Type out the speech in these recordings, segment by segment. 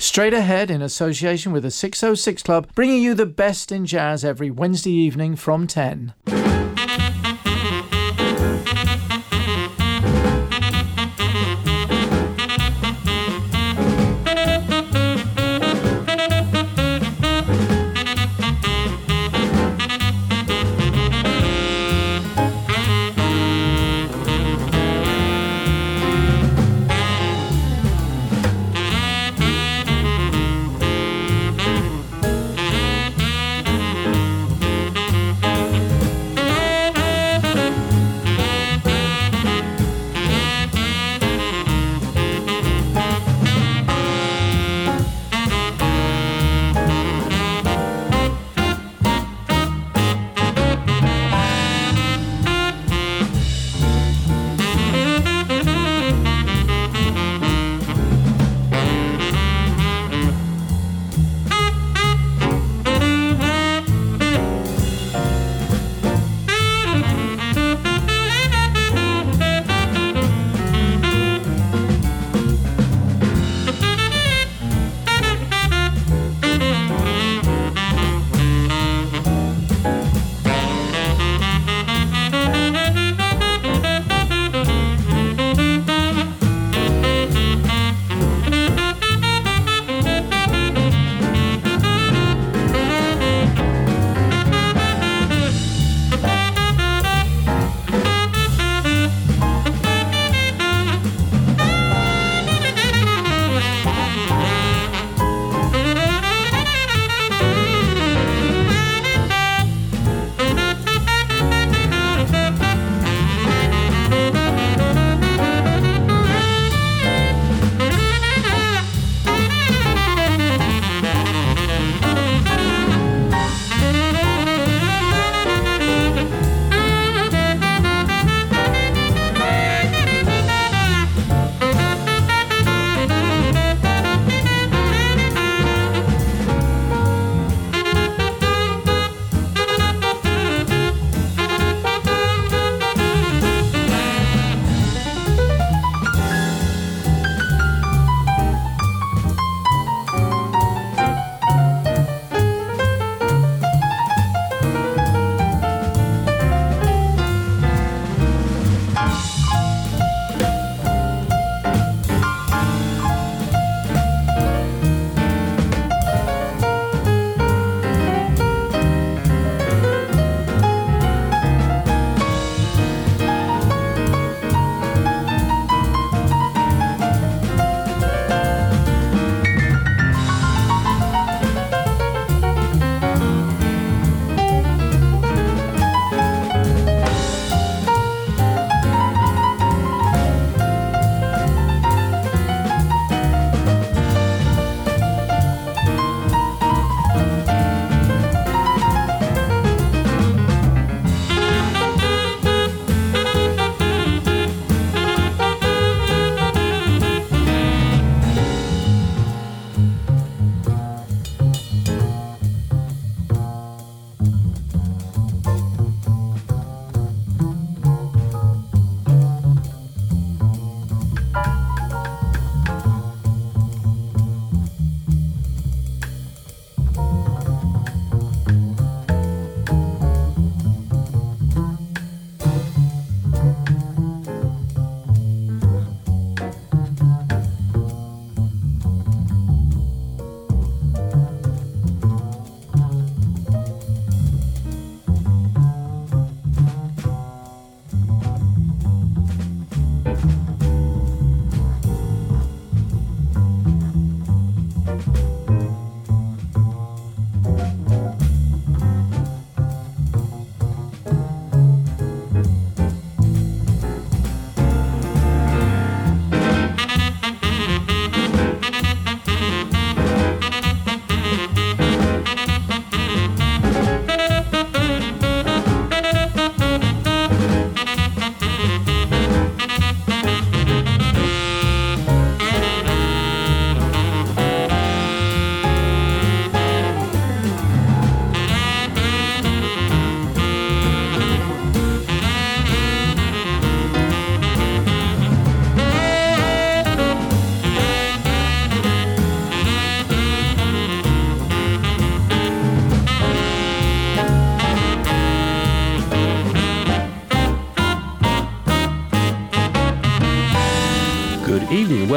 Straight ahead in association with the 606 Club, bringing you the best in jazz every Wednesday evening from 10.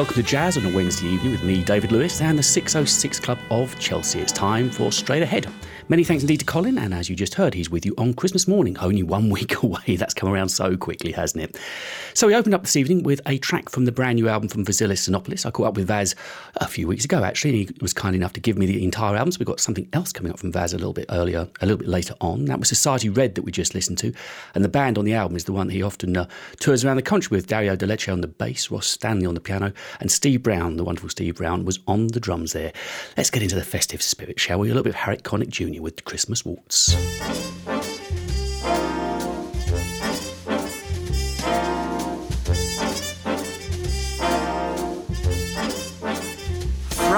Welcome to Jazz on a Wednesday evening with me, David Lewis, and the 606 Club of Chelsea. It's time for Straight Ahead. Many thanks indeed to Colin, and as you just heard, he's with you on Christmas morning, only one week away. That's come around so quickly, hasn't it? So we opened up this evening with a track from the brand new album from Vasilis Xenopoulos. I caught up with Vaz a few weeks ago, actually, he was kind enough to give me the entire album. So we've got something else coming up from Vaz a little bit earlier, a little bit later on. That was Society Red that we just listened to, and the band on the album is the one that he often uh, tours around the country with. Dario De Lecce on the bass, Ross Stanley on the piano, and Steve Brown, the wonderful Steve Brown, was on the drums there. Let's get into the festive spirit, shall we? A little bit of Harry Connick Jr. with the Christmas Waltz.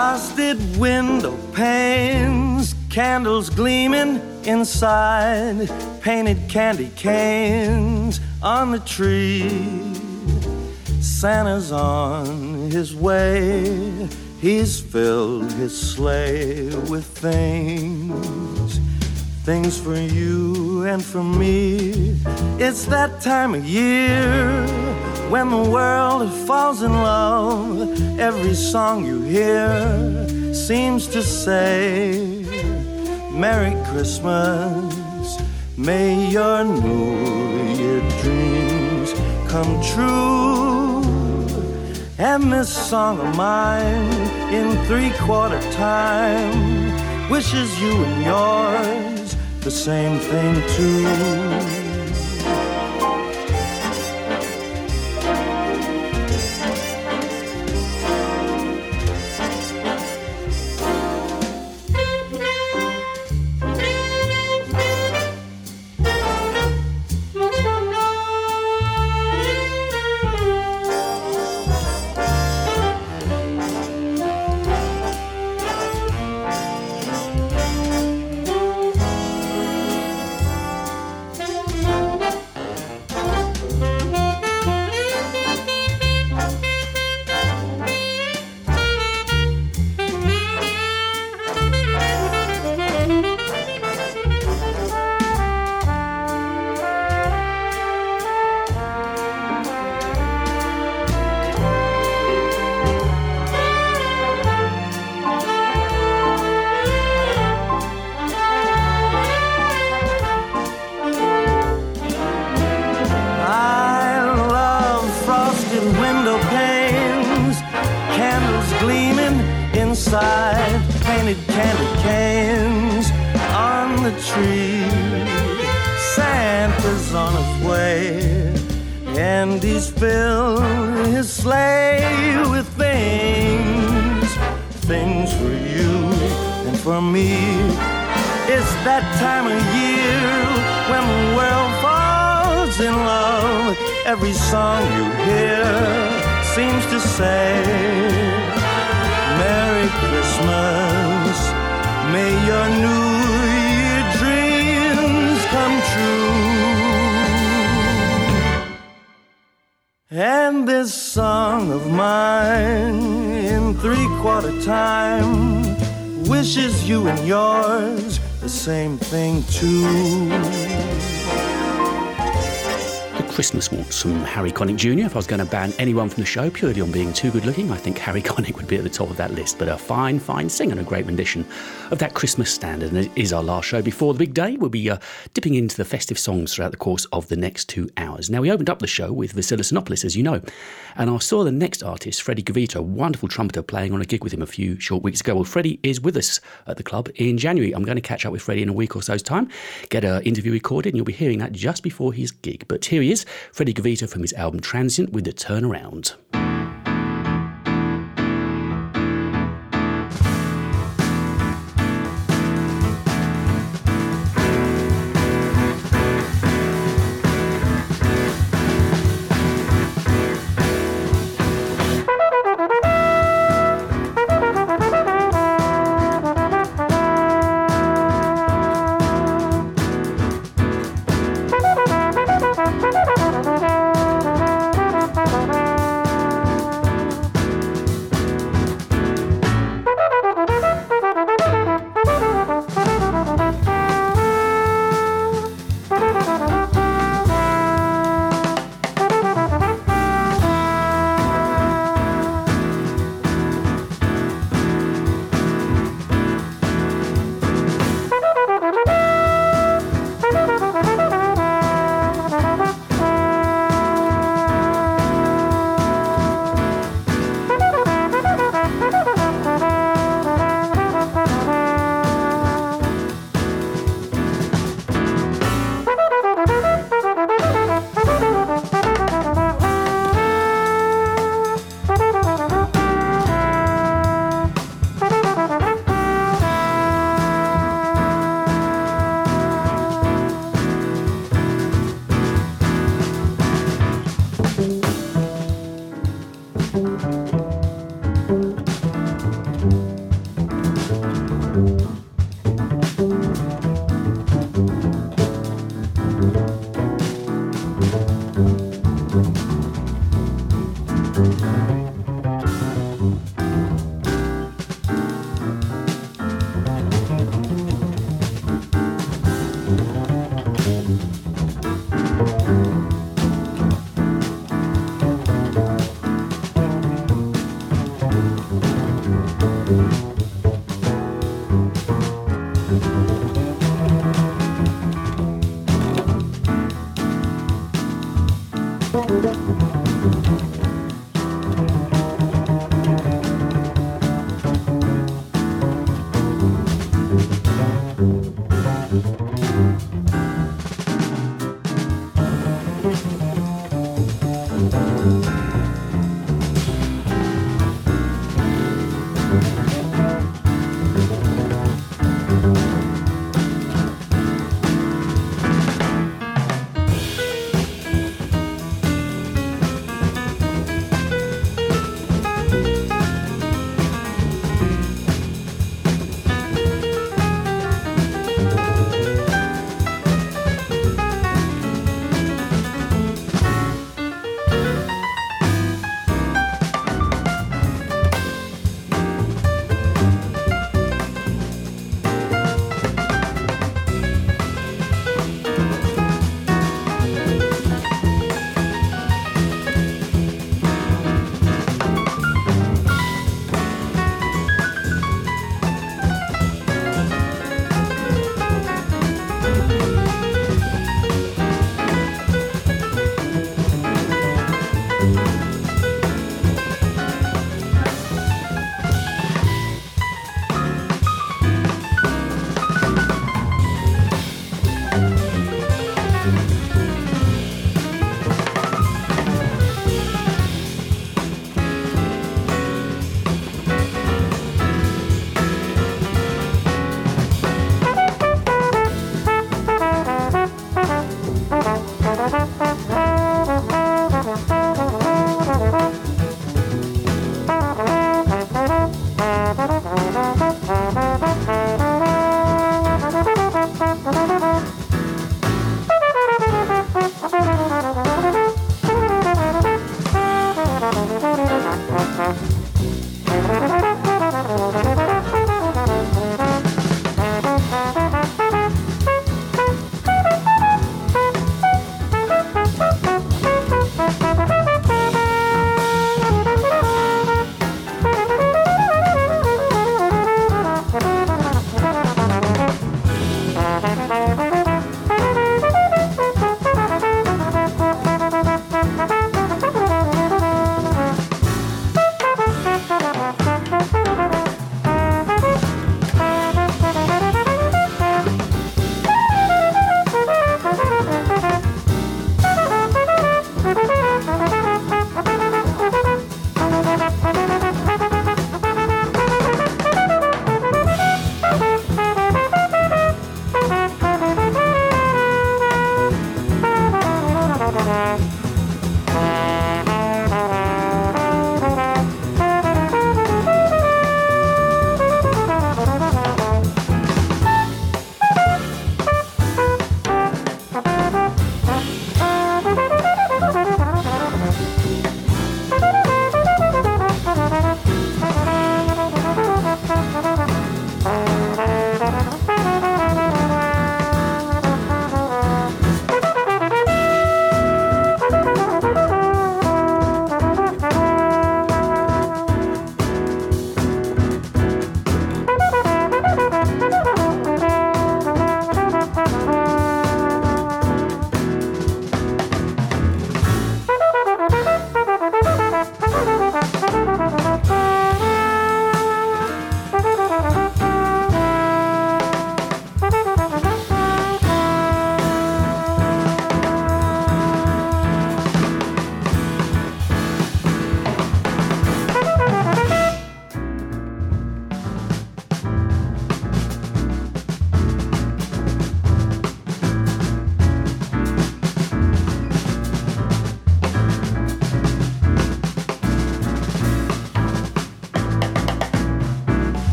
Frosted window panes, candles gleaming inside, painted candy canes on the tree. Santa's on his way, he's filled his sleigh with things things for you and for me. It's that time of year when the world falls in love. Every song you hear seems to say, Merry Christmas. May your New Year dreams come true. And this song of mine in three quarter time wishes you and yours the same thing too. Waltz from Harry Connick Jr. If I was going to ban anyone from the show purely on being too good looking, I think Harry Connick would be at the top of that list. But a fine, fine singer and a great rendition of that Christmas standard. And it is our last show before the big day. We'll be uh, dipping into the festive songs throughout the course of the next two hours. Now, we opened up the show with Vasilis Xenopoulos, as you know. And I saw the next artist, Freddie Gavita, a wonderful trumpeter, playing on a gig with him a few short weeks ago. Well, Freddie is with us at the club in January. I'm going to catch up with Freddie in a week or so's time, get an interview recorded, and you'll be hearing that just before his gig. But here he is, Freddie Gavita from his album Transient with the Turnaround.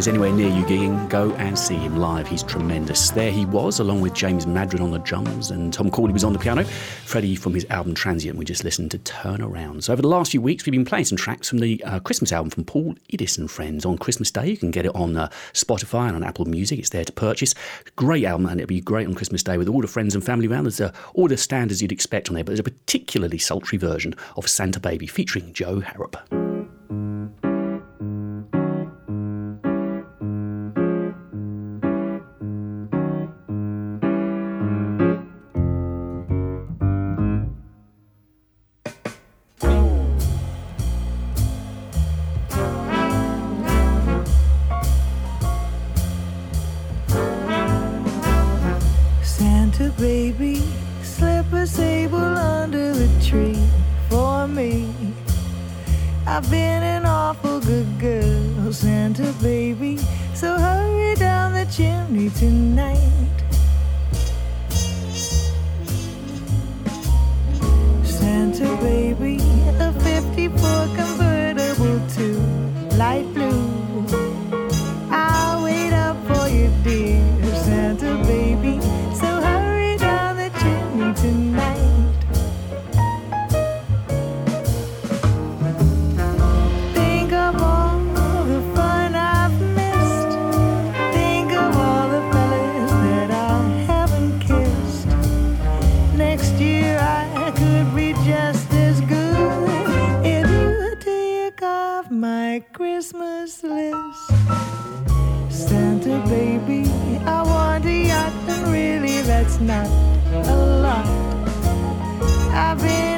Is anywhere near you gigging, go and see him live. He's tremendous. There he was, along with James Maddren on the drums and Tom Cawley was on the piano. Freddie from his album Transient, we just listened to Turn Around. So over the last few weeks, we've been playing some tracks from the uh, Christmas album from Paul Edis and Friends on Christmas Day. You can get it on uh, Spotify and on Apple Music. It's there to purchase. Great album, and it'll be great on Christmas Day with all the friends and family around. There's uh, all the standards you'd expect on there, but there's a particularly sultry version of Santa Baby featuring Jo Harrop. next year I could be just as good if you take off my Christmas list. Santa baby, I want a yacht, and really that's not a lot. I've been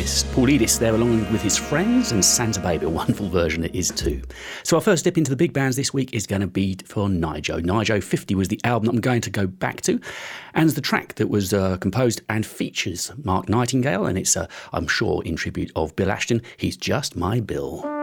Paul Edis there along with his friends and Santa Baby, a wonderful version it is too. So our first dip into the big bands this week is going to be for NYJO. NYJO 50 was the album that I'm going to go back to and the track that was uh, composed and features Mark Nightingale and it's, uh, I'm sure, in tribute of Bill Ashton. He's just my Bill.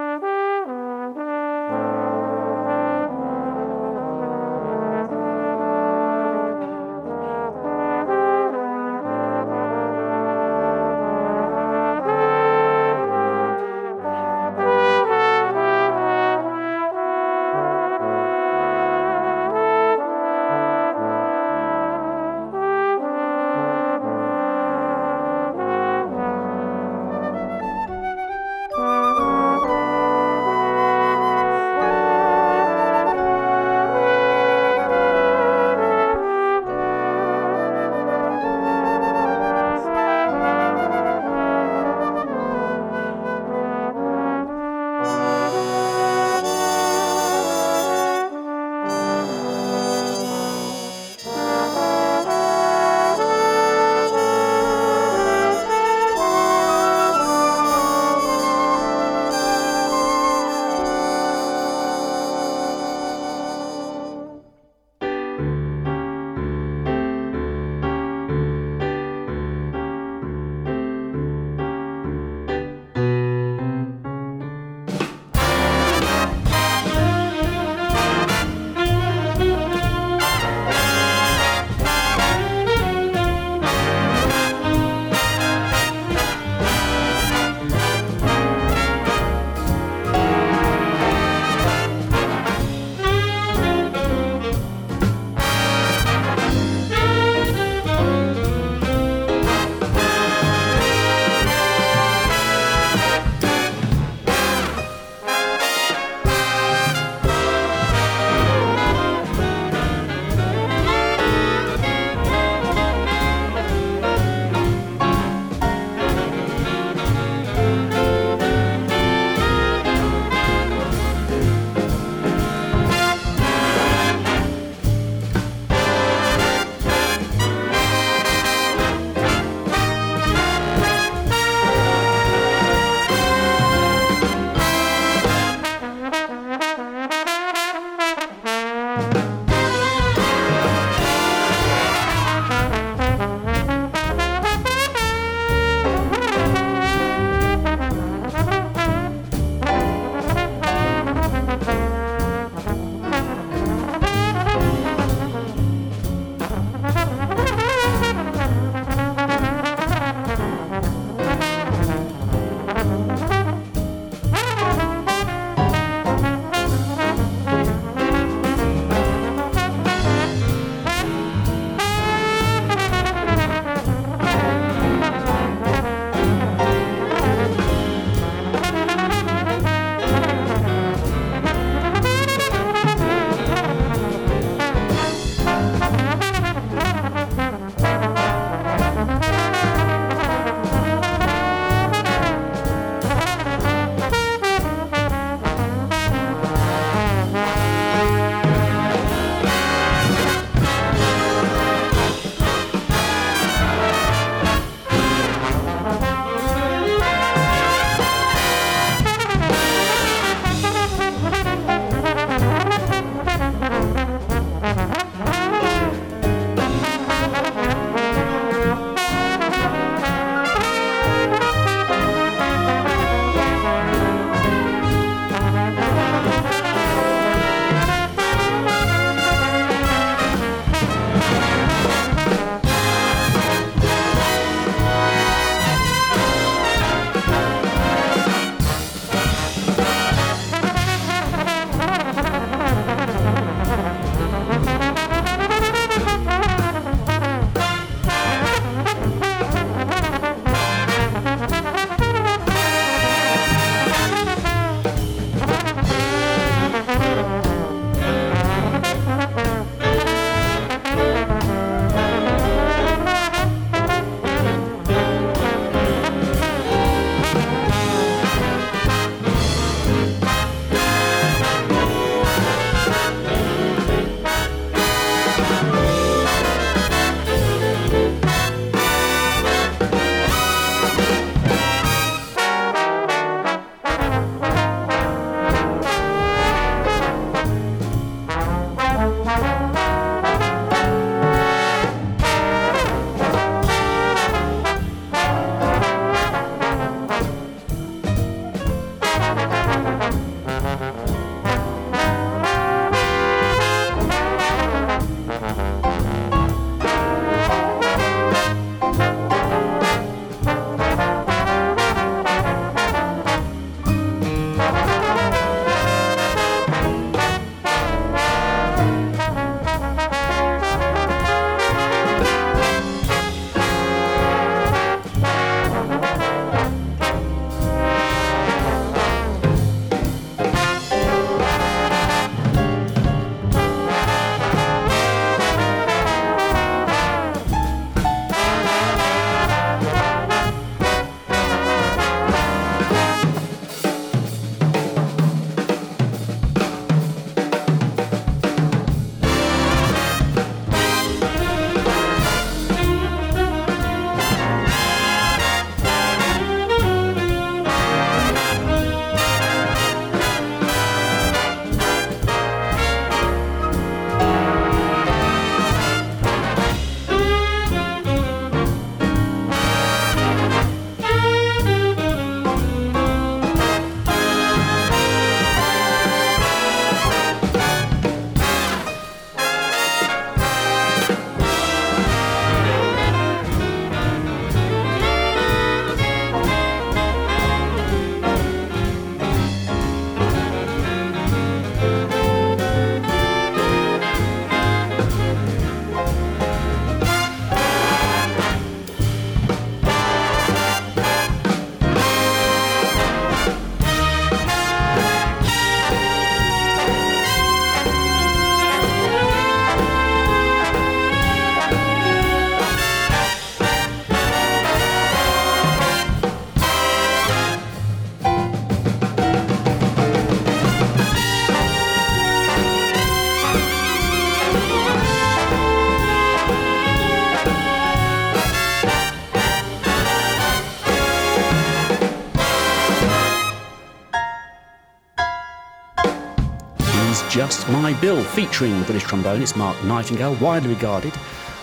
Just My Bill, featuring the British trombonist Mark Nightingale, widely regarded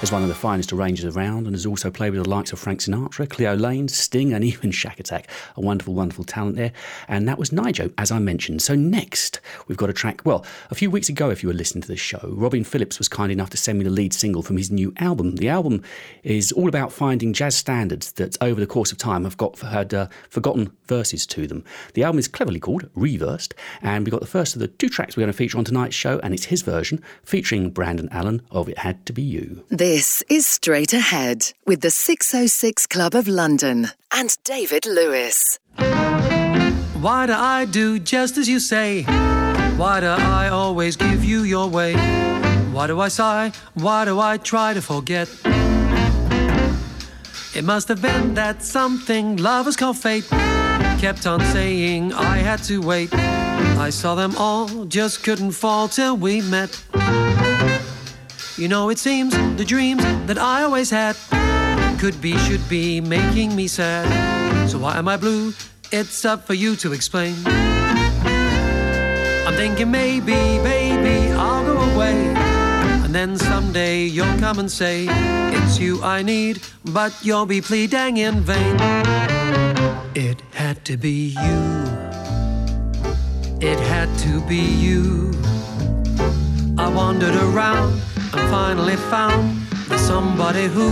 as one of the finest arrangers around and has also played with the likes of Frank Sinatra, Cleo Laine, Sting, and even Shakatak. A wonderful, wonderful talent there. And that was NYJO, as I mentioned. So next, we've got a track. Well, a few weeks ago, if you were listening to the show, Robin Phillips was kind enough to send me the lead single from his new album. The album is all about finding jazz standards that, over the course of time, have got had uh, forgotten verses to them. The album is cleverly called Reversed, and we've got the first of the two tracks we're going to feature on tonight's show, and it's his version featuring Brandon Allen of It Had to Be You. This is Straight Ahead with the 606 Club of London and David Lewis. Why do I do just as you say? Why do I always give you your way? Why do I sigh? Why do I try to forget? It must have been that something lovers call fate kept on saying I had to wait. I saw them all, just couldn't fall till we met. You know, it seems the dreams that I always had could be, should be making me sad. So why am I blue? It's up for you to explain. I'm thinking maybe, baby, I'll go away. And then someday you'll come and say, It's you I need, but you'll be pleading in vain. It had to be you. It had to be you. I wandered around and finally found somebody who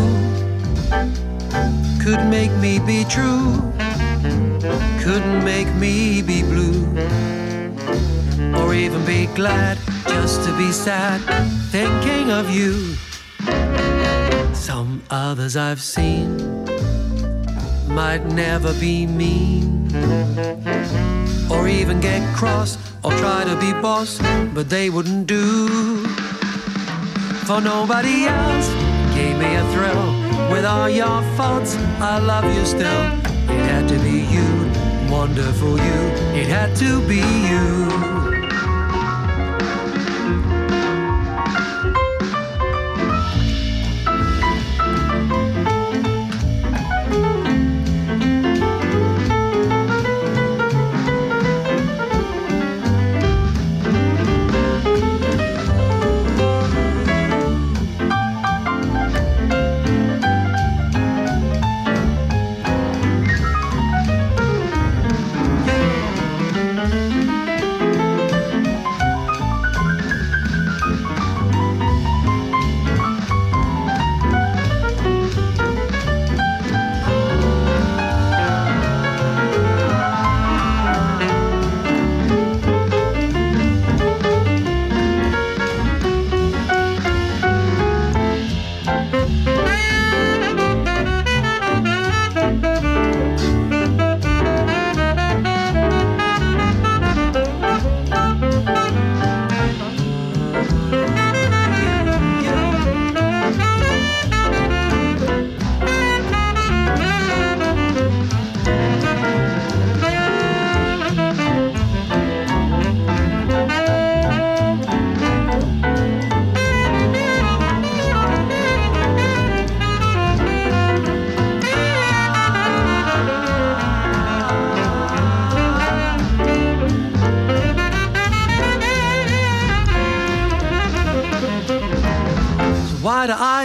could make me be true, couldn't make me be blue, or even be glad just to be sad thinking of you. Some others I've seen might never be mean, or even get cross or try to be boss, but they wouldn't do for nobody else. Gave me a thrill with all your faults. I love you still. It had to be you, wonderful you. It had to be you.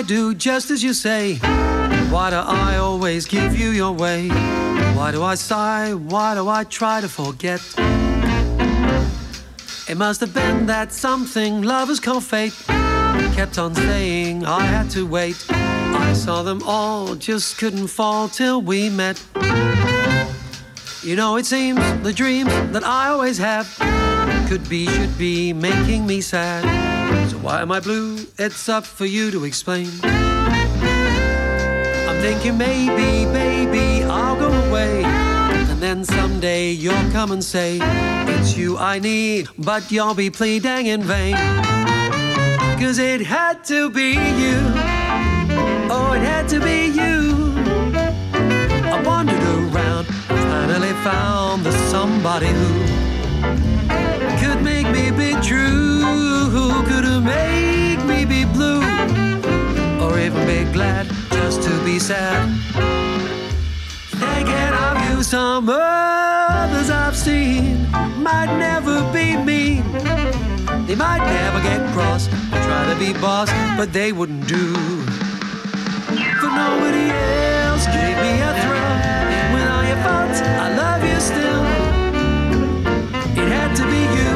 Do just as you say? Why do I always give you your way? Why do I sigh? Why do I try to forget? It must have been that something lovers call fate kept on saying I had to wait. I saw them all, just couldn't fall till we met. You know, it seems the dreams that I always have could be, should be making me sad. Why am I blue? It's up for you to explain. I'm thinking maybe, baby, I'll go away. And then someday you'll come and say, It's you I need, but you'll be pleading in vain. Cause it had to be you. Oh, it had to be you. I wandered around, finally found the somebody who could make me be true, glad just to be sad. Thinking of you, some others I've seen might never be mean, They might never get cross or try to be boss, but they wouldn't do. For nobody else gave me a thrill. When all your faults, I love you still. It had to be you.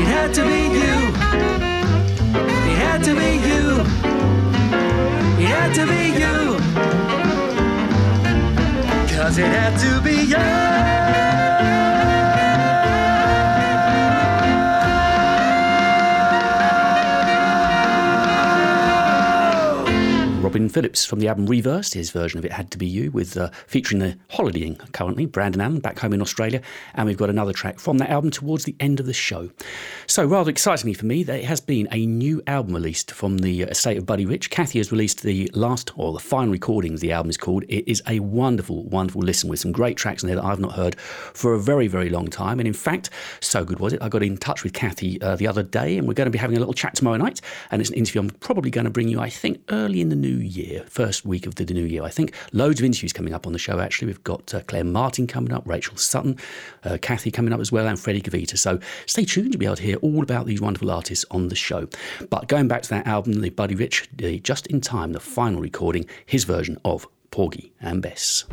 It had to be you. It had to be you. Had to be you. Cause it had to be you. Phillips from the album Reversed. His version of it had to be you, with uh, featuring the holidaying currently Brandon Allen back home in Australia, and we've got another track from that album towards the end of the show. So rather excitingly for me, there has been a new album released from the estate of Buddy Rich. Cathy has released the last or the final recordings. The album is called. It is a wonderful, wonderful listen with some great tracks in there that I've not heard for a very, very long time. And in fact, so good was it. I got in touch with Cathy uh, the other day, and we're going to be having a little chat tomorrow night. And it's an interview I'm probably going to bring you, I think, early in the new year, first week of the new year, I think. Loads of interviews coming up on the show, actually. We've got uh, Claire Martin coming up, Rachel Sutton, uh, Cathy coming up as well, and Freddie Gavita. So stay tuned, you'll be able to hear all about these wonderful artists on the show. But going back to that album, the Buddy Rich, the Just in Time, the final recording, his version of Porgy and Bess.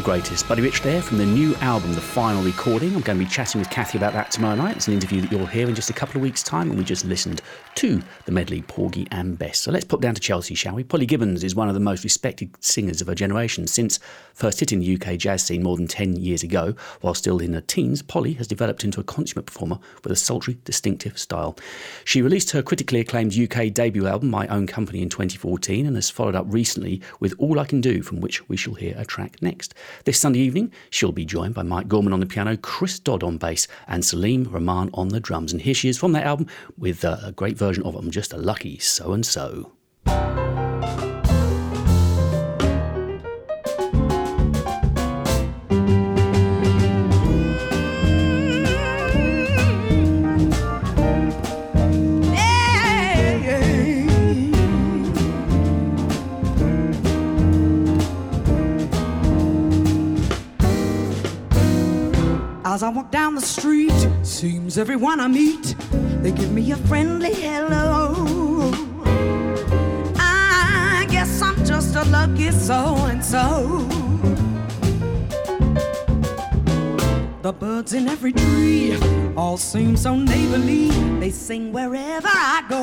The greatest. Buddy Rich there from the new album, The Final Recording. I'm going to be chatting with Cathy about that tomorrow night. It's an interview that you'll hear in just a couple of weeks' time, and we just listened to the medley Porgy and Bess. So let's pop down to Chelsea, shall we? Polly Gibbons is one of the most respected singers of her generation. Since first hitting the UK jazz scene more than 10 years ago, while still in her teens, Polly has developed into a consummate performer with a sultry, distinctive style. She released her critically acclaimed UK debut album, My Own Company, in 2014, and has followed up recently with All I Can Do, from which we shall hear a track next. This Sunday evening, she'll be joined by Mike Gorman on the piano, Chris Dodd on bass, and Saleem Raman on the drums. And here she is from that album with uh, a great version of I'm Just a Lucky So and So. As I walk down the street, seems everyone I meet, they give me a friendly hello. I guess I'm just a lucky so and so. The birds in every tree all seem so neighborly, they sing wherever I go.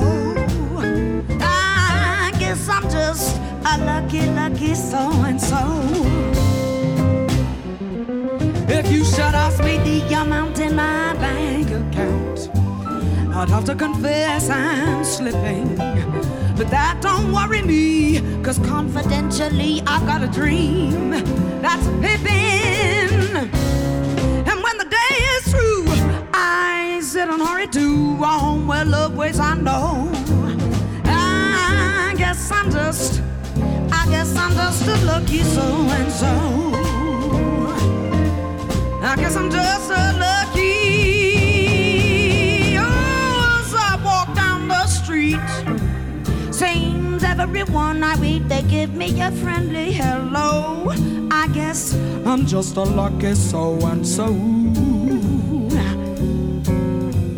I guess I'm just a lucky, lucky so and so. If you shut off me the amount in my bank account, I'd have to confess I'm slipping. But that don't worry me, cause confidentially I've got a dream that's pippin'. And when the day is through, I sit and hurry to home oh, where love waits, I know. I guess I'm just, I guess I'm just a lucky so and so. I guess I'm just lucky. Oh, as I walk down the street, seems everyone I meet they give me a friendly hello. I guess I'm just a lucky so and so.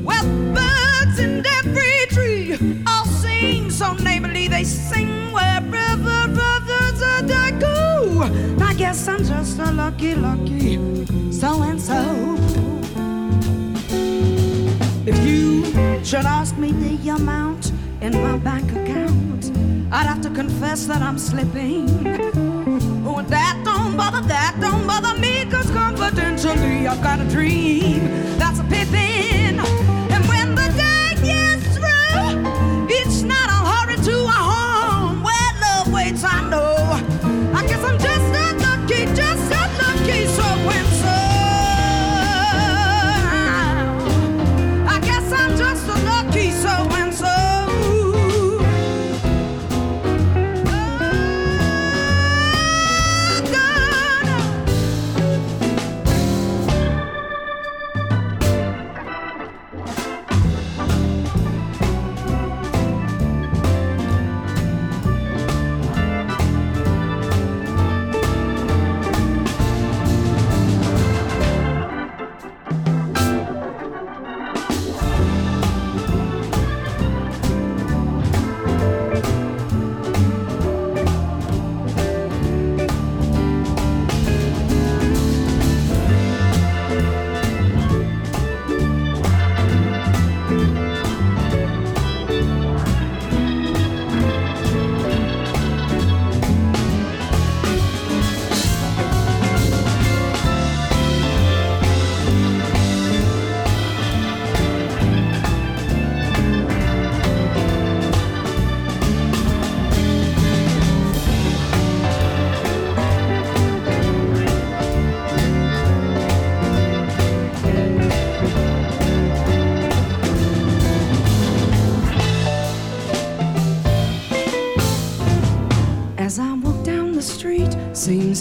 Well, birds in every tree all sing so neighborly they sing wherever brothers I go. I guess I'm just a lucky, lucky so and so. If you should ask me the amount in my bank account, I'd have to confess that I'm slipping. Oh, that don't bother, that don't bother me, cause confidentially I've got a dream that's a pippin'.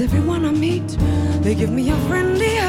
Everyone I meet, they give me a friendly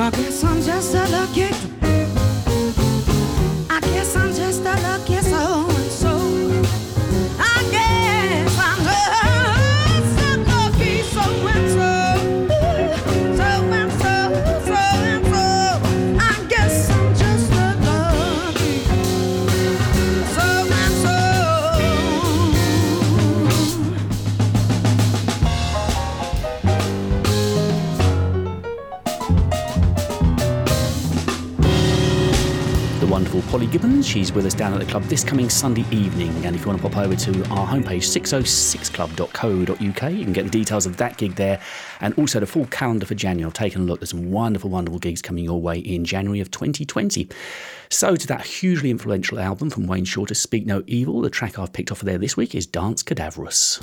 I guess I'm just a lucky. Gibbons. She's with us down at the club this coming Sunday evening. And if you want to pop over to our homepage, 606club.co.uk, you can get the details of that gig there and also the full calendar for January. I've taken a look. There's some wonderful, wonderful gigs coming your way in January of 2020. So, to that hugely influential album from Wayne Shorter, Speak No Evil, the track I've picked off of there this week is Dance Cadaverous.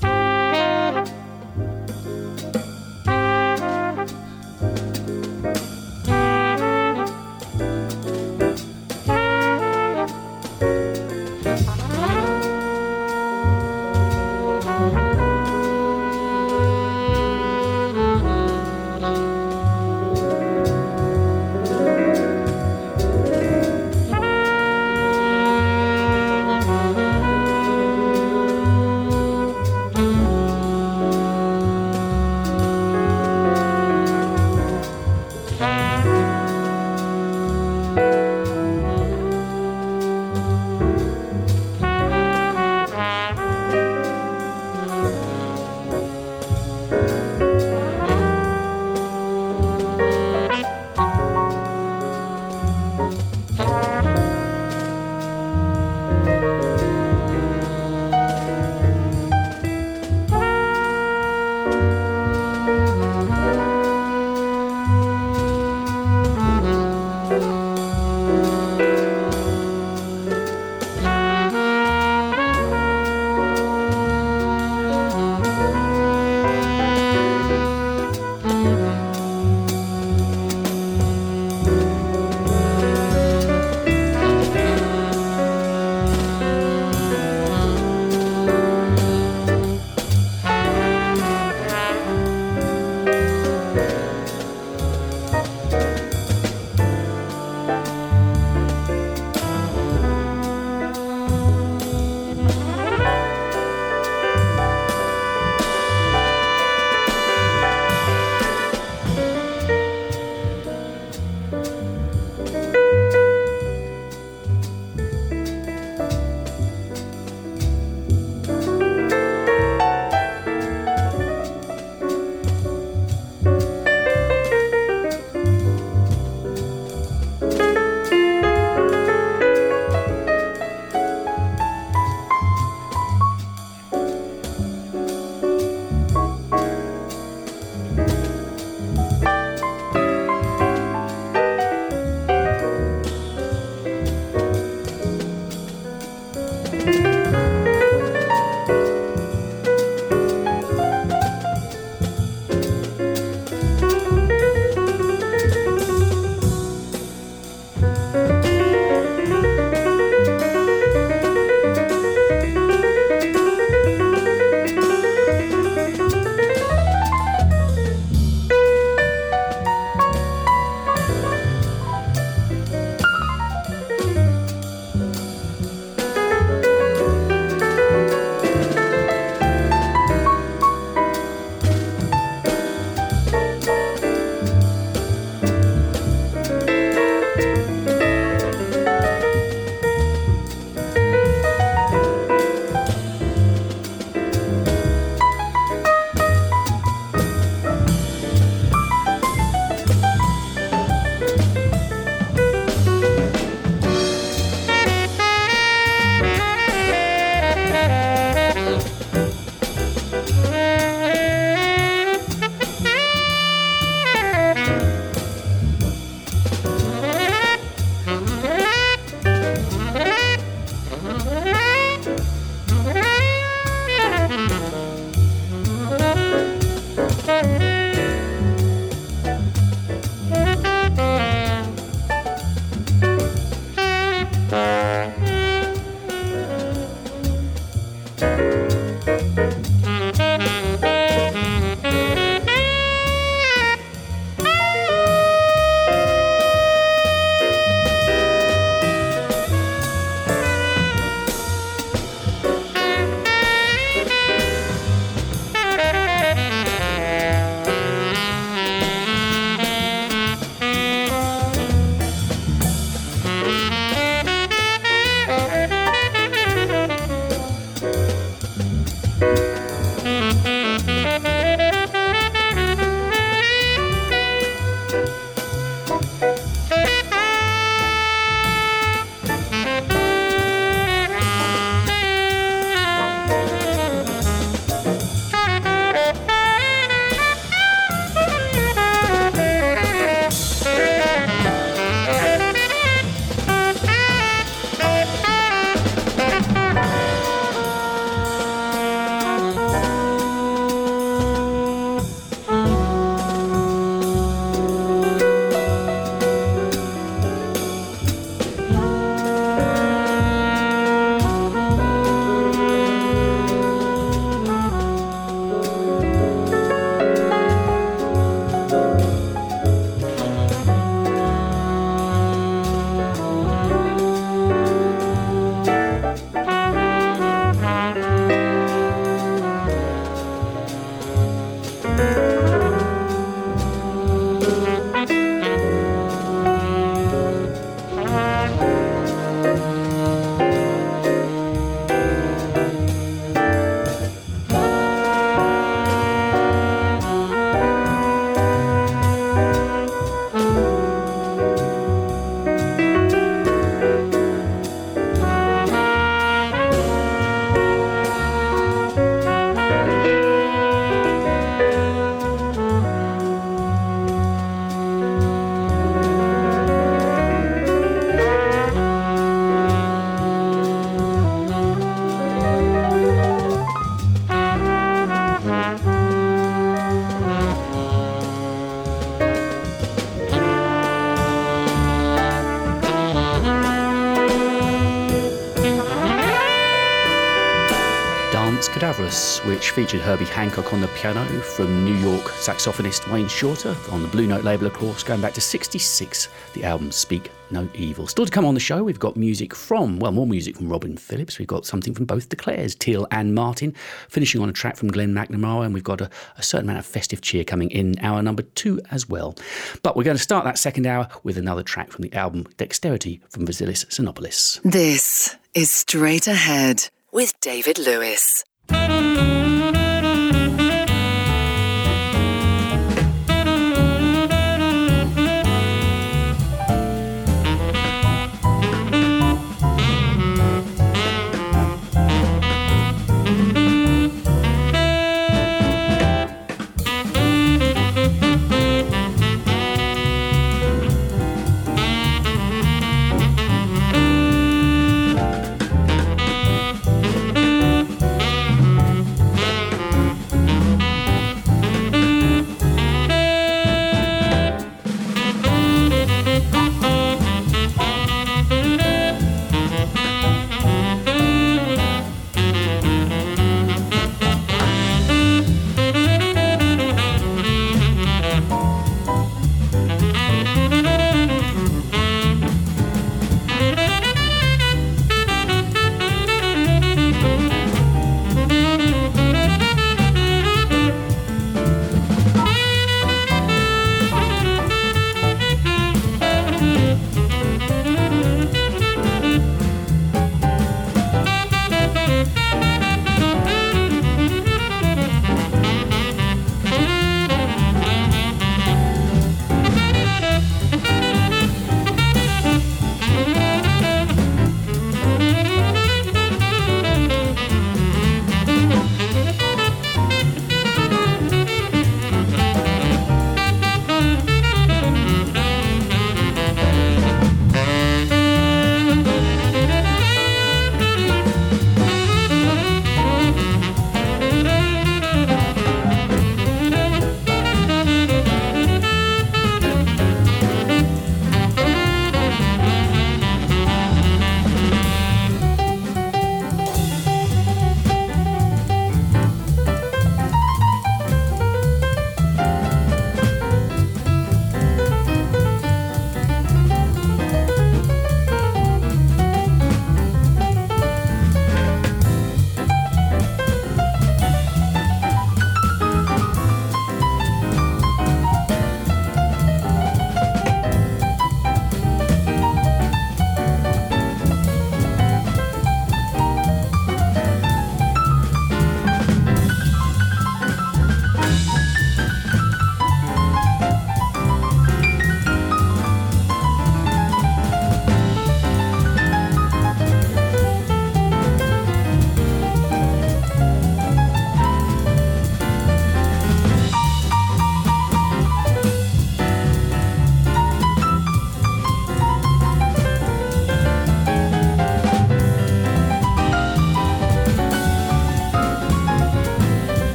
Which featured Herbie Hancock on the piano from New York saxophonist Wayne Shorter on the Blue Note label, of course, going back to 66, the album Speak No Evil. Still to come on the show, we've got music from, well, more music from Robin Phillips. We've got something from both the Claires, Teal and Martin, finishing on a track from Glenn MacNamara, and we've got a, a certain amount of festive cheer coming in hour number two as well. But we're going to start that second hour with another track from the album Dexterity from Vasilis Xenopoulos. This is Straight Ahead with David Lewis. Thank you.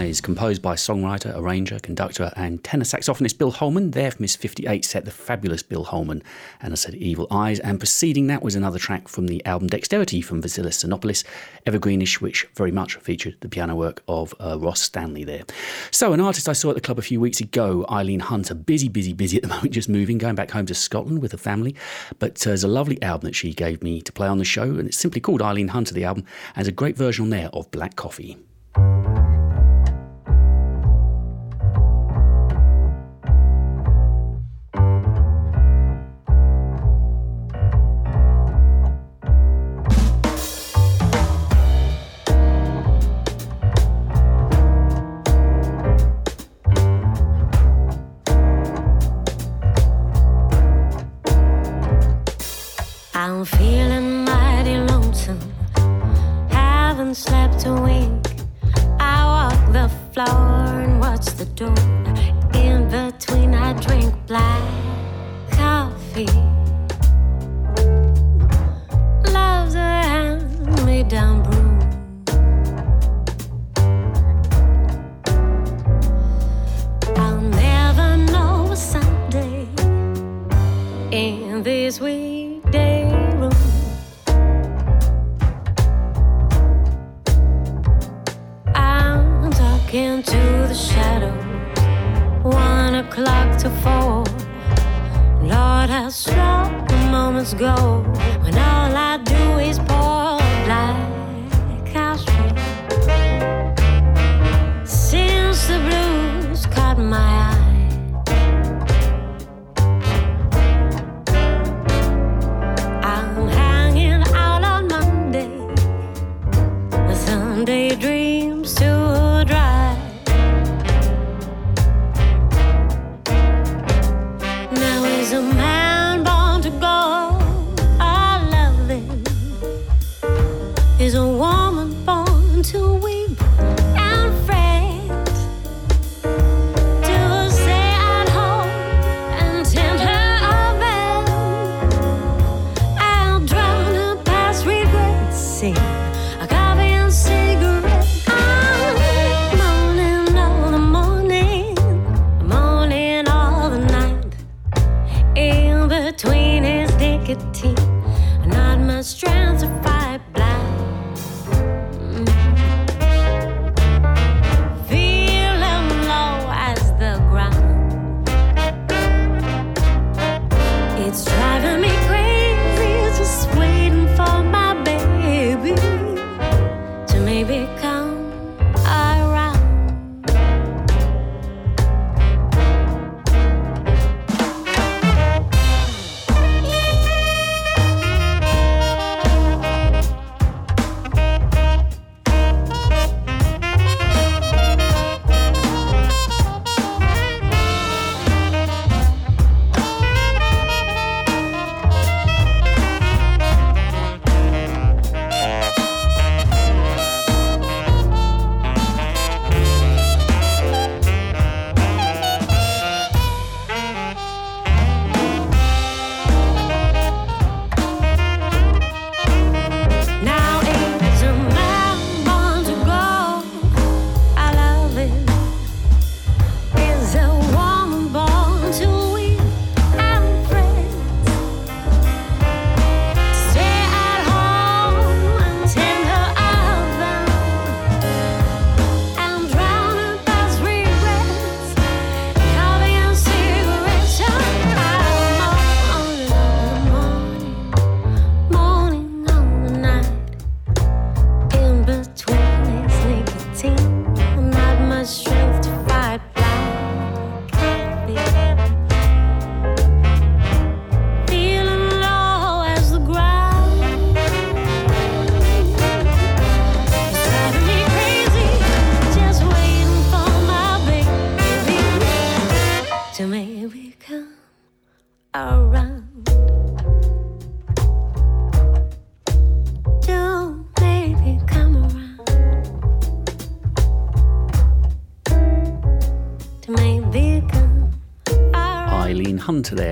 Eyes, composed by songwriter, arranger, conductor, and tenor saxophonist Bill Holman. There from his 58 set, the fabulous Bill Holman, and I said Evil Eyes. And preceding that was another track from the album Dexterity from Vasilis Xenopoulos, Evergreenish, which very much featured the piano work of uh, Ross Stanley there. So, an artist I saw at the club a few weeks ago, Eileen Hunter, busy, busy, busy at the moment, just moving, going back home to Scotland with her family. But uh, there's a lovely album that she gave me to play on the show, and it's simply called Eileen Hunter, the album, and there's a great version on there of Black Coffee.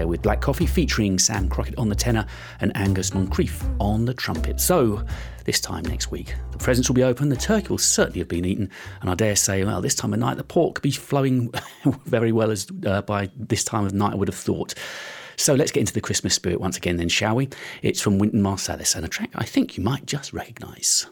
with Black Coffee featuring Sam Crockett on the tenor and Angus Moncrief on the trumpet. So, this time next week, the presents will be open, the turkey will certainly have been eaten, and I dare say, well, this time of night, the pork could be flowing very well as uh, by this time of night I would have thought. So let's get into the Christmas spirit once again, then, shall we? It's from Wynton Marsalis and a track I think you might just recognise.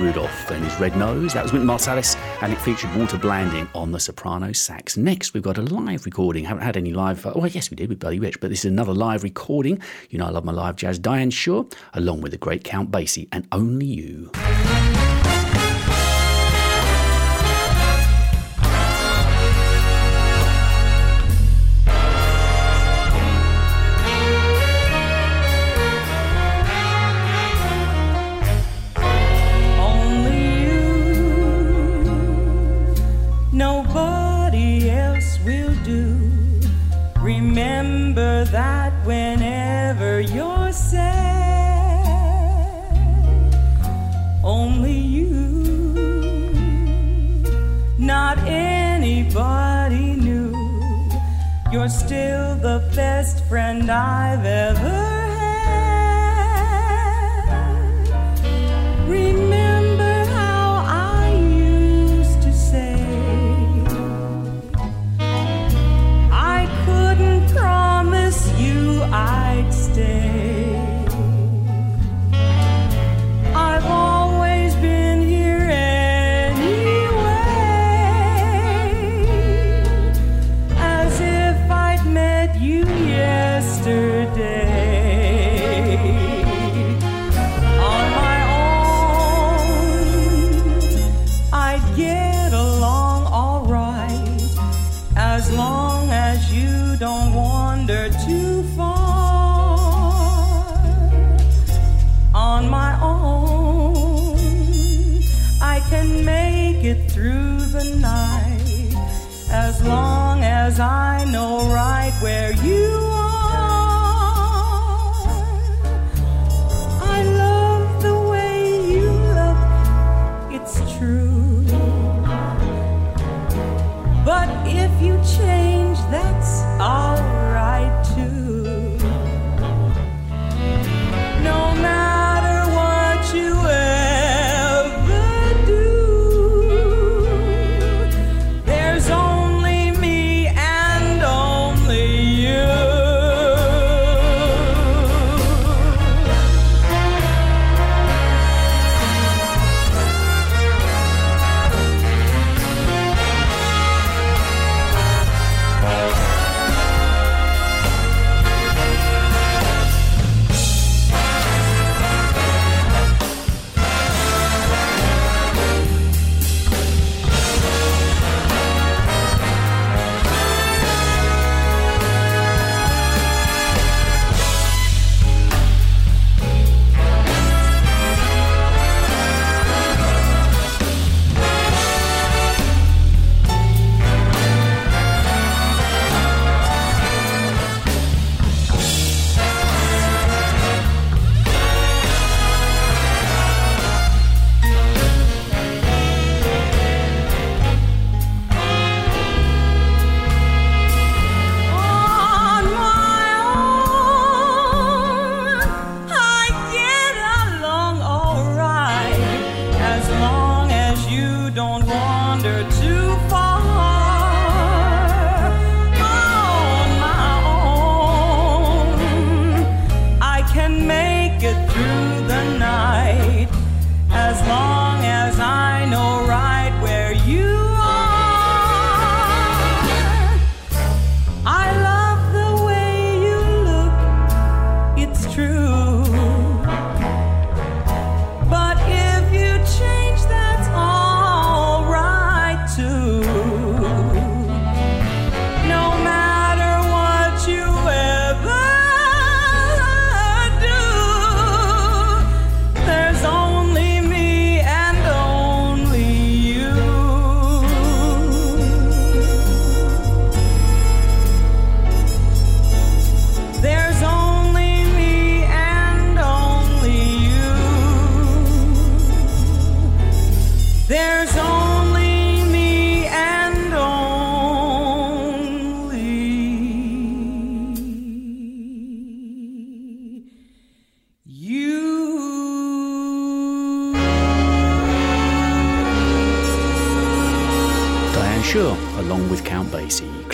Rudolph and his Red Nose. That was Wynton Marsalis, and it featured Walter Blanding on the soprano sax. Next, we've got a live recording. Haven't had any live. Oh, yes, we did with Buddy Rich, but this is another live recording. You know, I love my live jazz. Diane Schuur, along with the great Count Basie, and Only You. You're still the best friend I've ever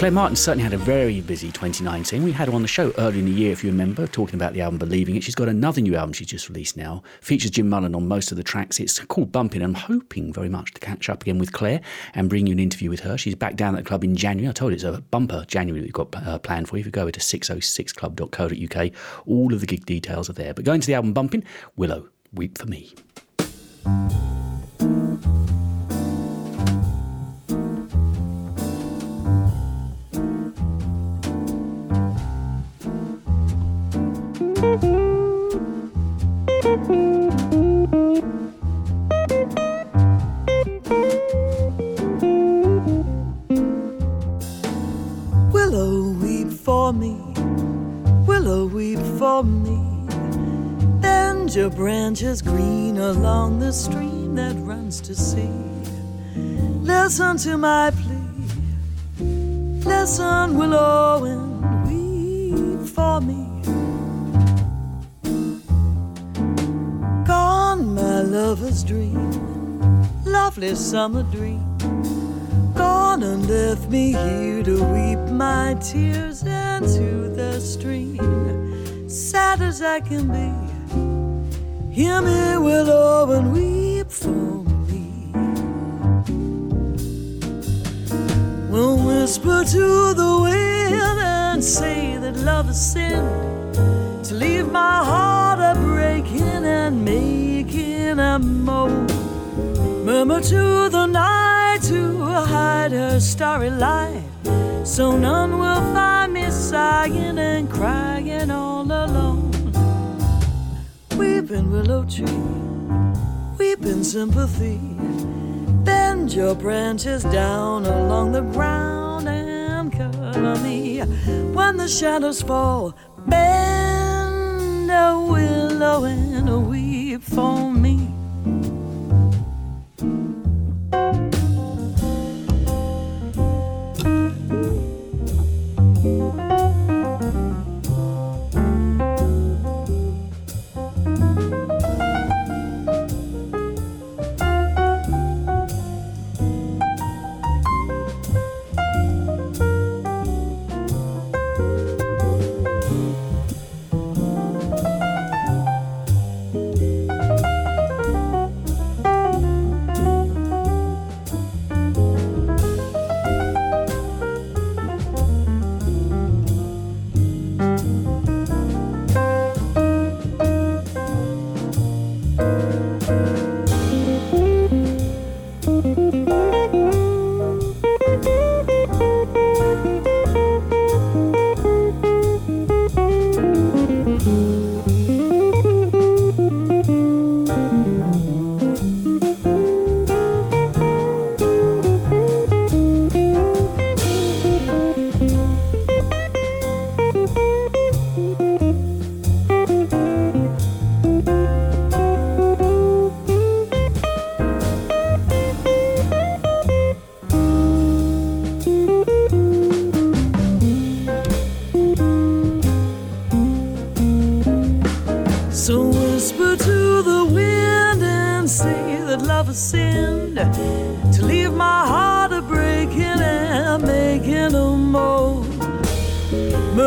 Claire Martin certainly had a very busy 2019. We had her on the show earlier in the year, if you remember, talking about the album Believing It. She's got another new album she's just released now. Features Jim Mullen on most of the tracks. It's called Bumping. I'm hoping very much to catch up again with Claire and bring you an interview with her. She's back down at the club in January. I told you it's a bumper January that we've got uh, planned for you. If you go over to 606club.co.uk, all of the gig details are there. But going to the album Bumping, Willow, Weep for Me. Willow, weep for me. Willow, weep for me. Bend your branches green along the stream that runs to sea. Listen to my plea. Listen, Willow, and weep for me. My lover's dream. Lovely summer dream gone and left me here to weep my tears into the stream. Sad as I can be, hear me, willow, oh, and weep for me. We'll whisper to the wind and say that love is sin to leave my heart a breaking and making a moan. Murmur to the night to hide her starry light, so none will find me sighing and crying all alone. Weeping willow tree, weeping sympathy, bend your branches down along the ground and cover me. When the shadows fall, bend a willow and weep for me.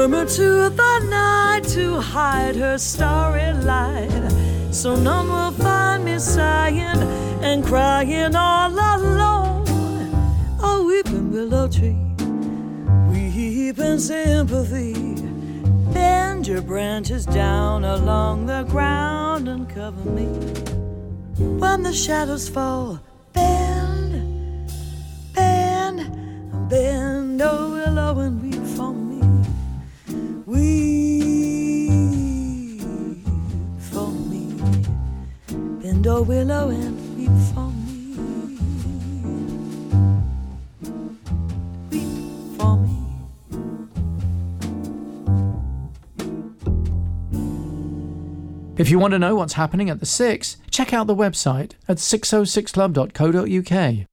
Murmur to the night to hide her starry light, so none will find me sighing and crying all alone. Oh, weeping willow tree, weeping sympathy. Bend your branches down along the ground and cover me. When the shadows fall, If you want to know what's happening at the 6, check out the website at 606club.co.uk.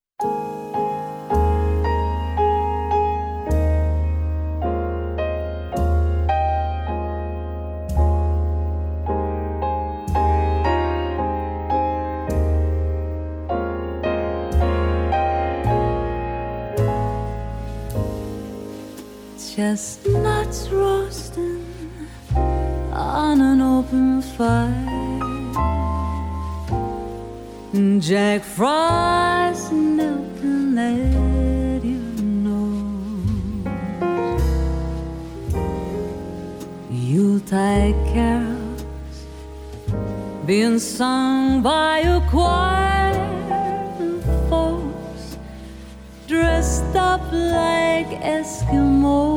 chestnuts an open fire. Jack Frost milking that you know. Yuletide carols being sung by a choir and folks dressed up like Eskimos.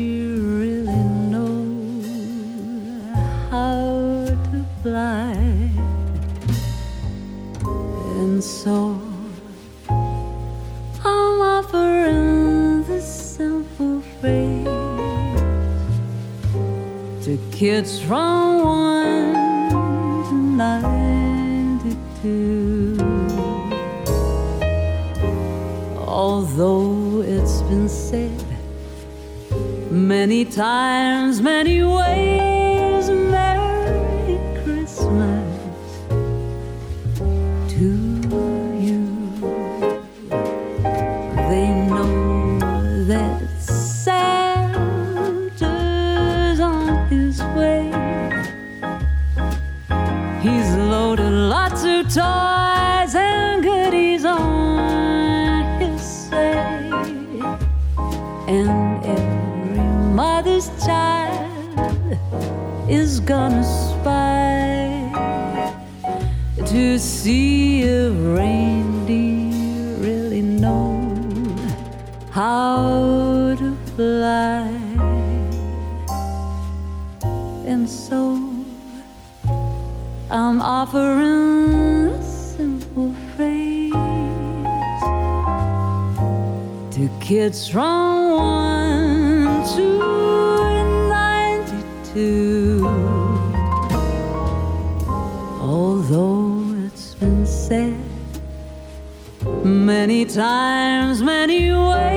And so I'm offering this simple phrase to kids from one to ninety-two. Although it's been said many times, many ways, Merry gonna spy to see if reindeer really know how to fly. And so I'm offering a simple phrase to kids from one to ninety-two. Although it's been said many times, many ways,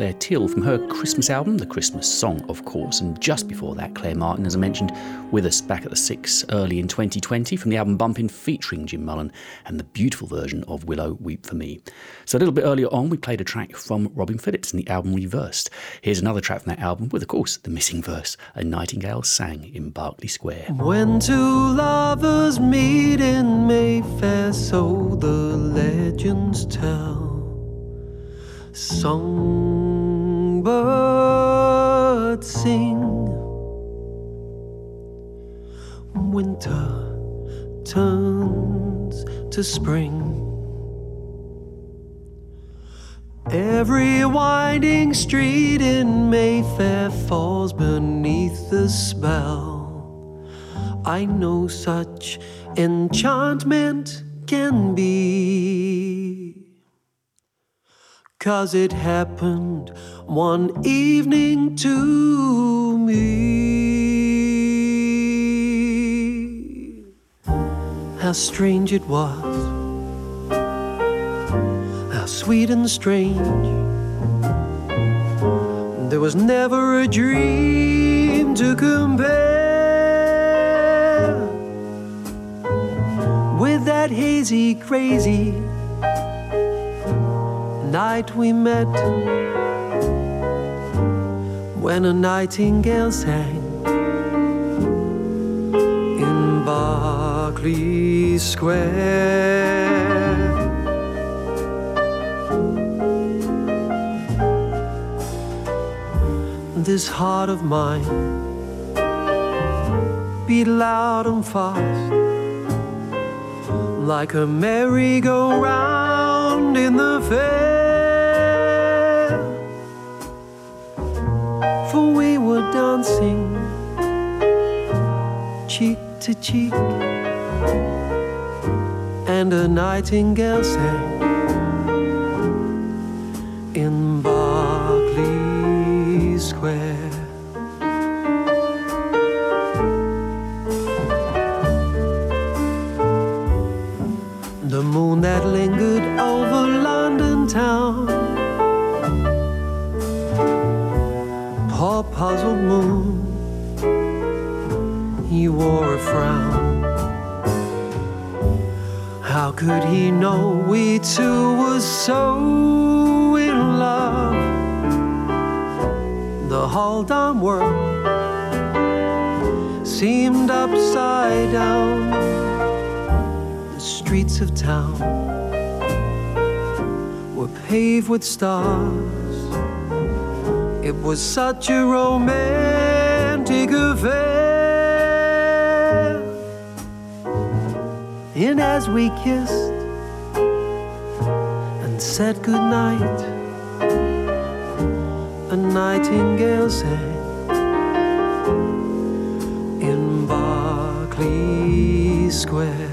Clare Teal from her Christmas album, The Christmas Song, of course. And just before that, Claire Martin, as I mentioned, with us back at the Six early in 2020 from the album Bumpin' featuring Jim Mullen and the beautiful version of Willow Weep for Me. So a little bit earlier on, we played a track from Robin Phillips and the album Reversed. Here's another track from that album with, of course, the missing verse, A Nightingale Sang in Berkeley Square. When two lovers meet in Mayfair, so the legends tell. Songbirds sing. Winter turns to spring. Every winding street in Mayfair falls beneath the spell. I know such enchantment can be. Cause it happened one evening to me. How strange it was, how sweet and strange. There was never a dream to compare with that hazy, crazy night we met when a nightingale sang in Berkeley Square. This heart of mine beat loud and fast like a merry-go-round in the fair. For we were dancing cheek to cheek, and a nightingale sang in could he know we two were so in love? The whole darn world seemed upside down the streets of town were paved with stars. It was such a romantic affair. And as we kissed and said goodnight, a nightingale sang in Berkeley Square.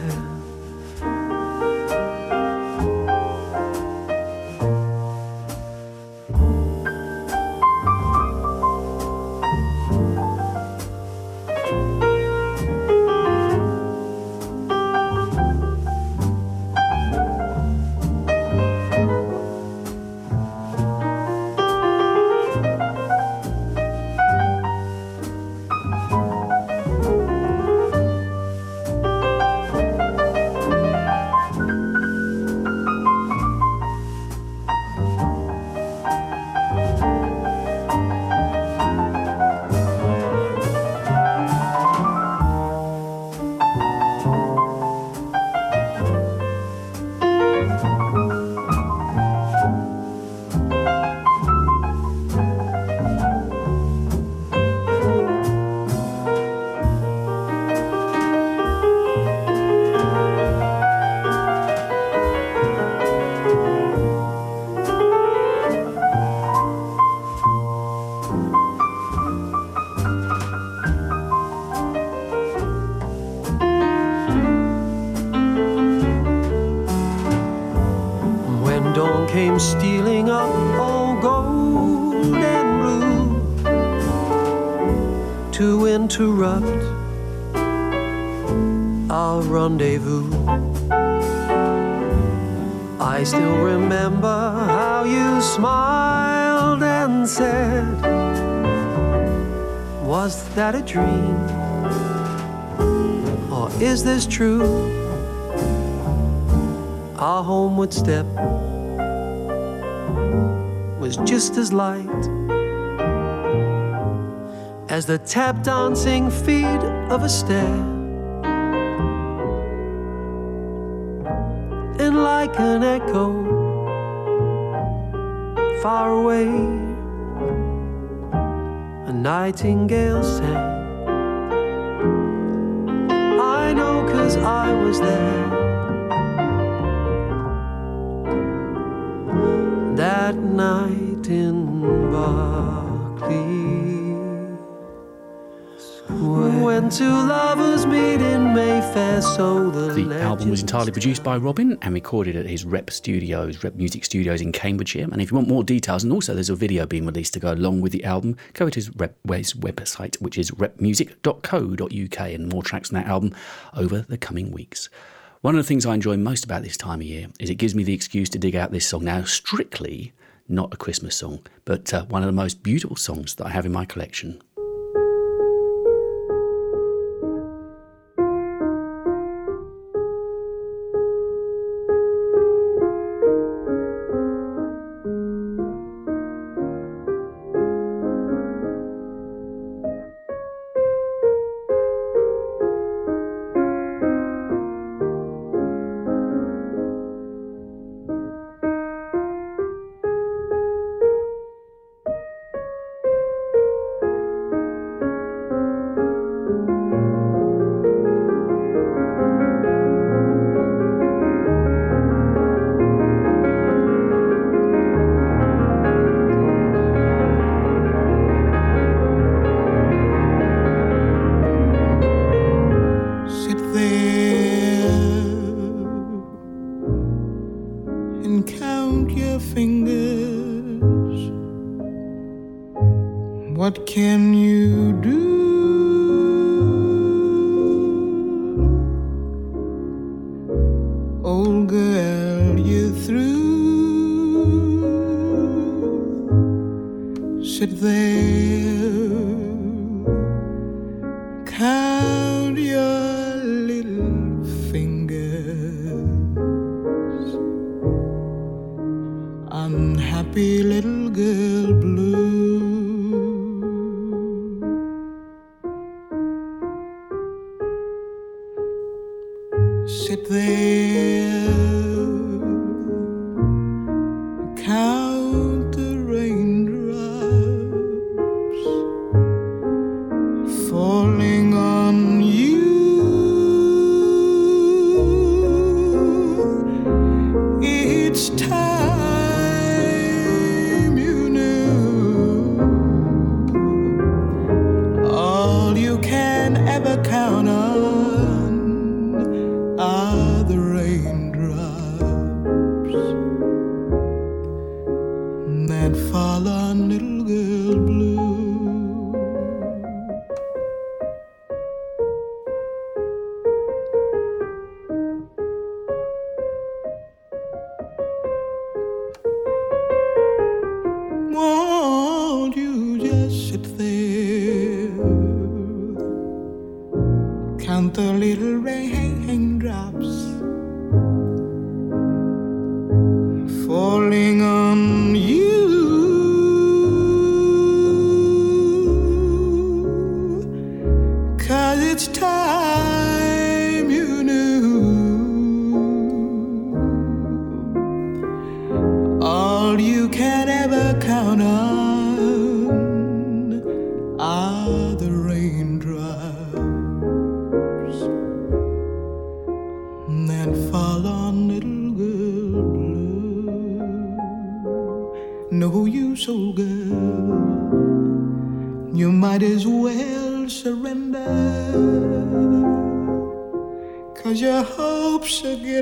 Our homeward step was just as light as the tap dancing feet of a stair. Album was entirely produced by Robin and recorded at his Rep Studios, Rep Music Studios in Cambridgeshire. And if you want more details, and also there's a video being released to go along with the album, go to his, rep, his website, which is repmusic.co.uk, and more tracks on that album over the coming weeks. One of the things I enjoy most about this time of year is it gives me the excuse to dig out this song. Now, strictly, not a Christmas song, but uh, one of the most beautiful songs that I have in my collection.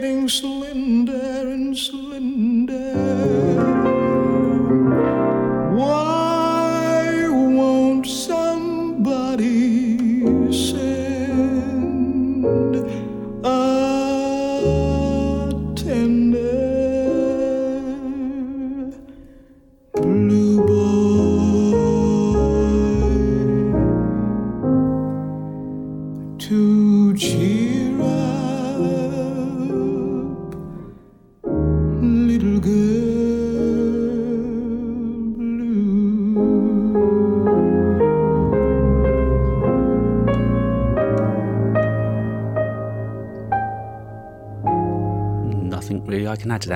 Getting slender and slender.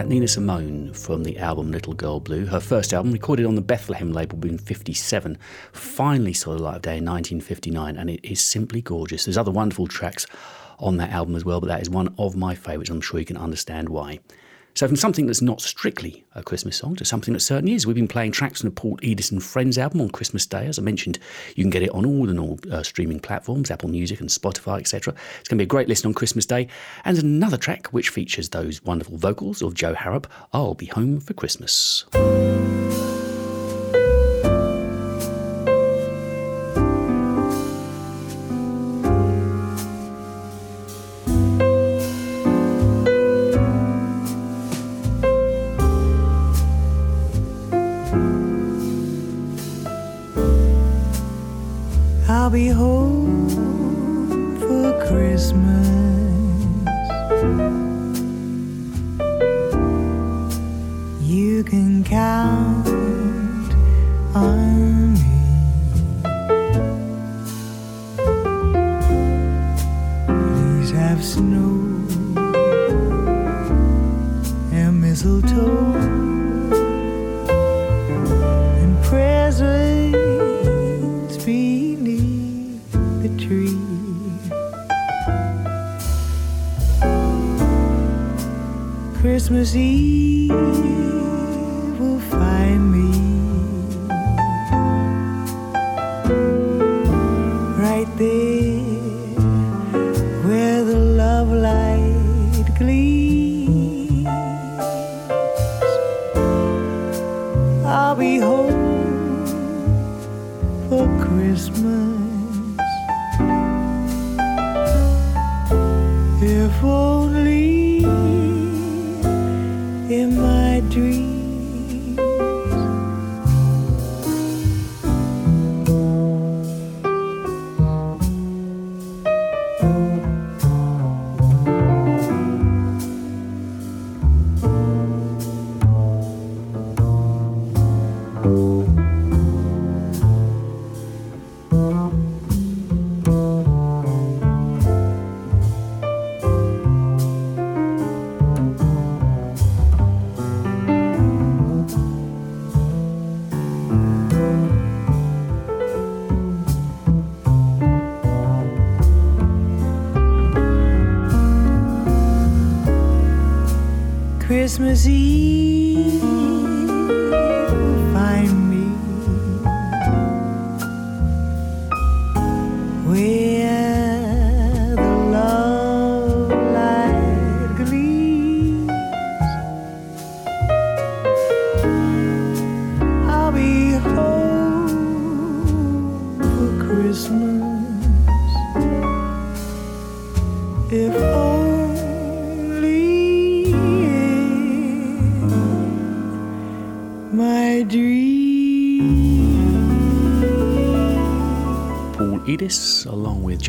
Nina Simone from the album Little Girl Blue, her first album, recorded on the Bethlehem label in 57, finally saw the light of day in 1959, and it is simply gorgeous. There's other wonderful tracks on that album as well, but that is one of my favourites. I'm sure you can understand why. So, from something that's not strictly a Christmas song to something that certainly is, we've been playing tracks from the Paul Edis and Friends album on Christmas Day. As I mentioned, you can get it on all the normal uh, streaming platforms, Apple Music and Spotify, etc. It's going to be a great listen on Christmas Day. And another track which features those wonderful vocals of Jo Harrop, I'll Be Home for Christmas. Christmas Eve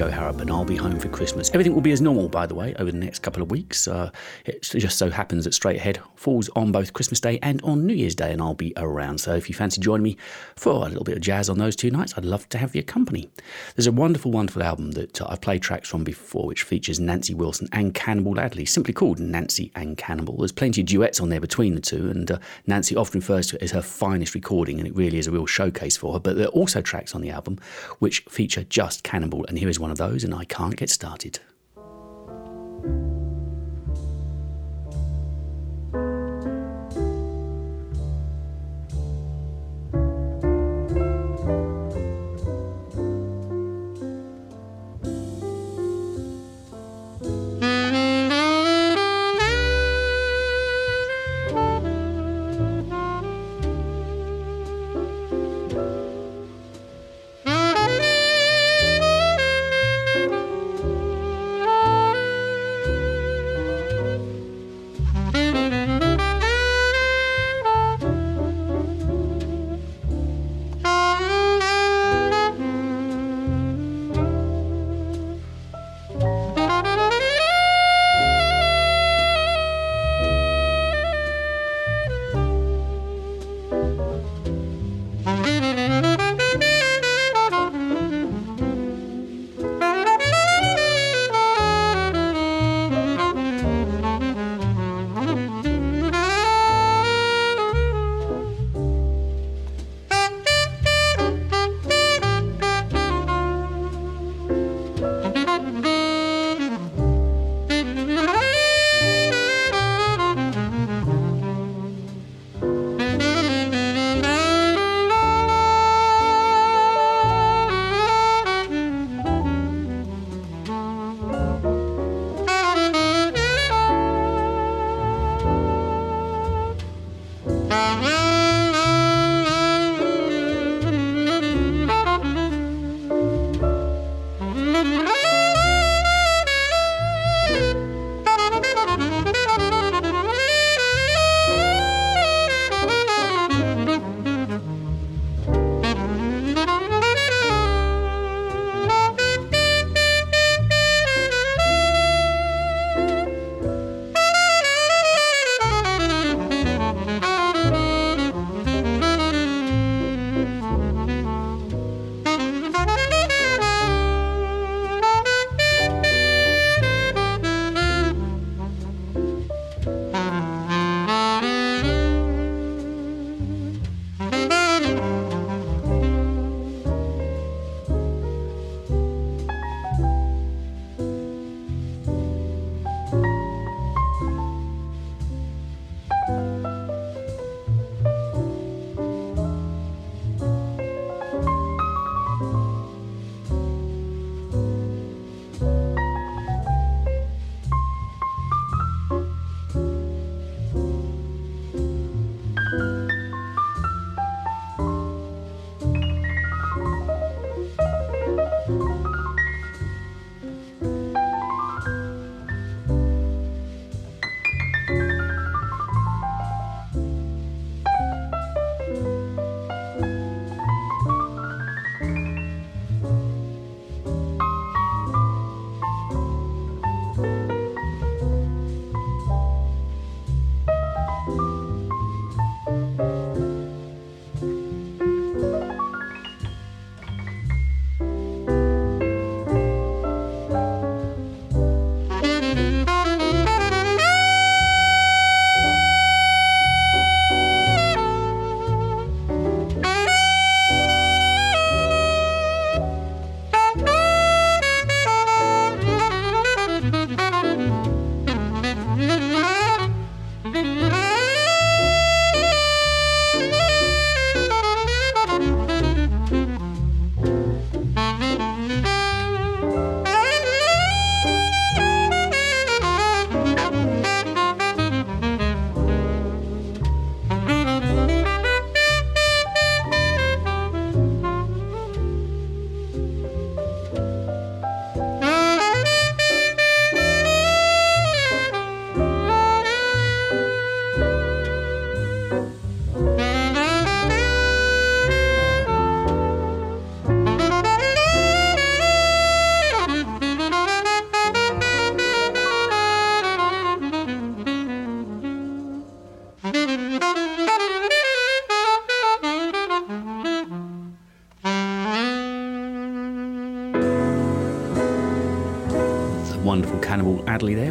Jo Harrop, and I'll be home for Christmas. Everything will be as normal, by the way, over the next couple of weeks. Uh, it just so happens that Straight Ahead falls on both Christmas Day and on New Year's Day, and I'll be around. So if you fancy joining me for a little bit of jazz on those two nights, I'd love to have your company. There's a wonderful, wonderful album that uh, I've played tracks from before, which features Nancy Wilson and Cannonball Adderley, simply called Nancy and Cannonball. There's plenty of duets on there between the two, and uh, Nancy often refers to it as her finest recording, and it really is a real showcase for her. But there are also tracks on the album which feature just Cannonball, and here is one of those, and I can't get started.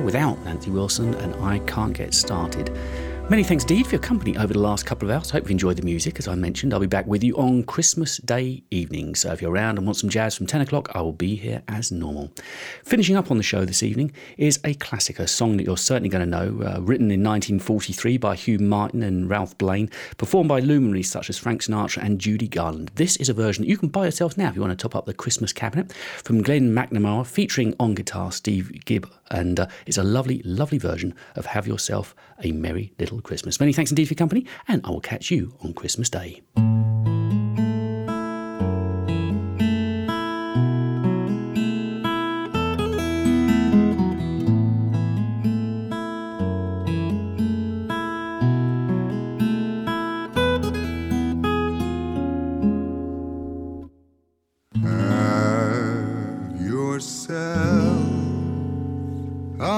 Without Nancy Wilson, and I can't get started. Many thanks indeed for your company over the last couple of hours. Hope you've enjoyed the music. As I mentioned, I'll be back with you on Christmas Day evening. So if you're around and want some jazz from 10 o'clock, I will be here as normal. Finishing up on the show this evening is a classic, a song that you're certainly going to know, uh, written in 1943 by Hugh Martin and Ralph Blane, performed by luminaries such as Frank Sinatra and Judy Garland. This is a version that you can buy yourself now if you want to top up the Christmas cabinet from Glenn MacNamara, featuring on guitar Steve Gibb. And uh, it's a lovely, lovely version of Have Yourself a Merry Little Christmas. Many thanks indeed for your company, and I will catch you on Christmas Day.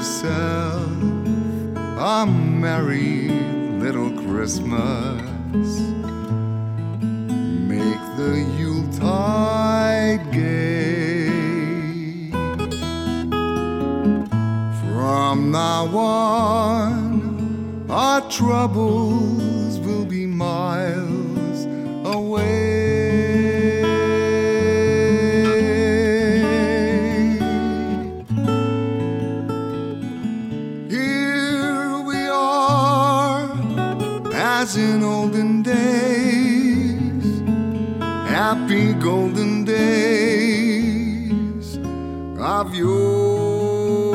Yourself a merry little Christmas. Make the Yuletide gay. From now on, our troubles as in olden days, happy golden days of yore.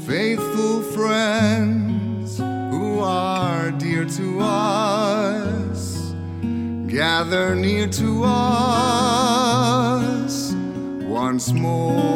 Faithful friends who are dear to us, gather near to us once more.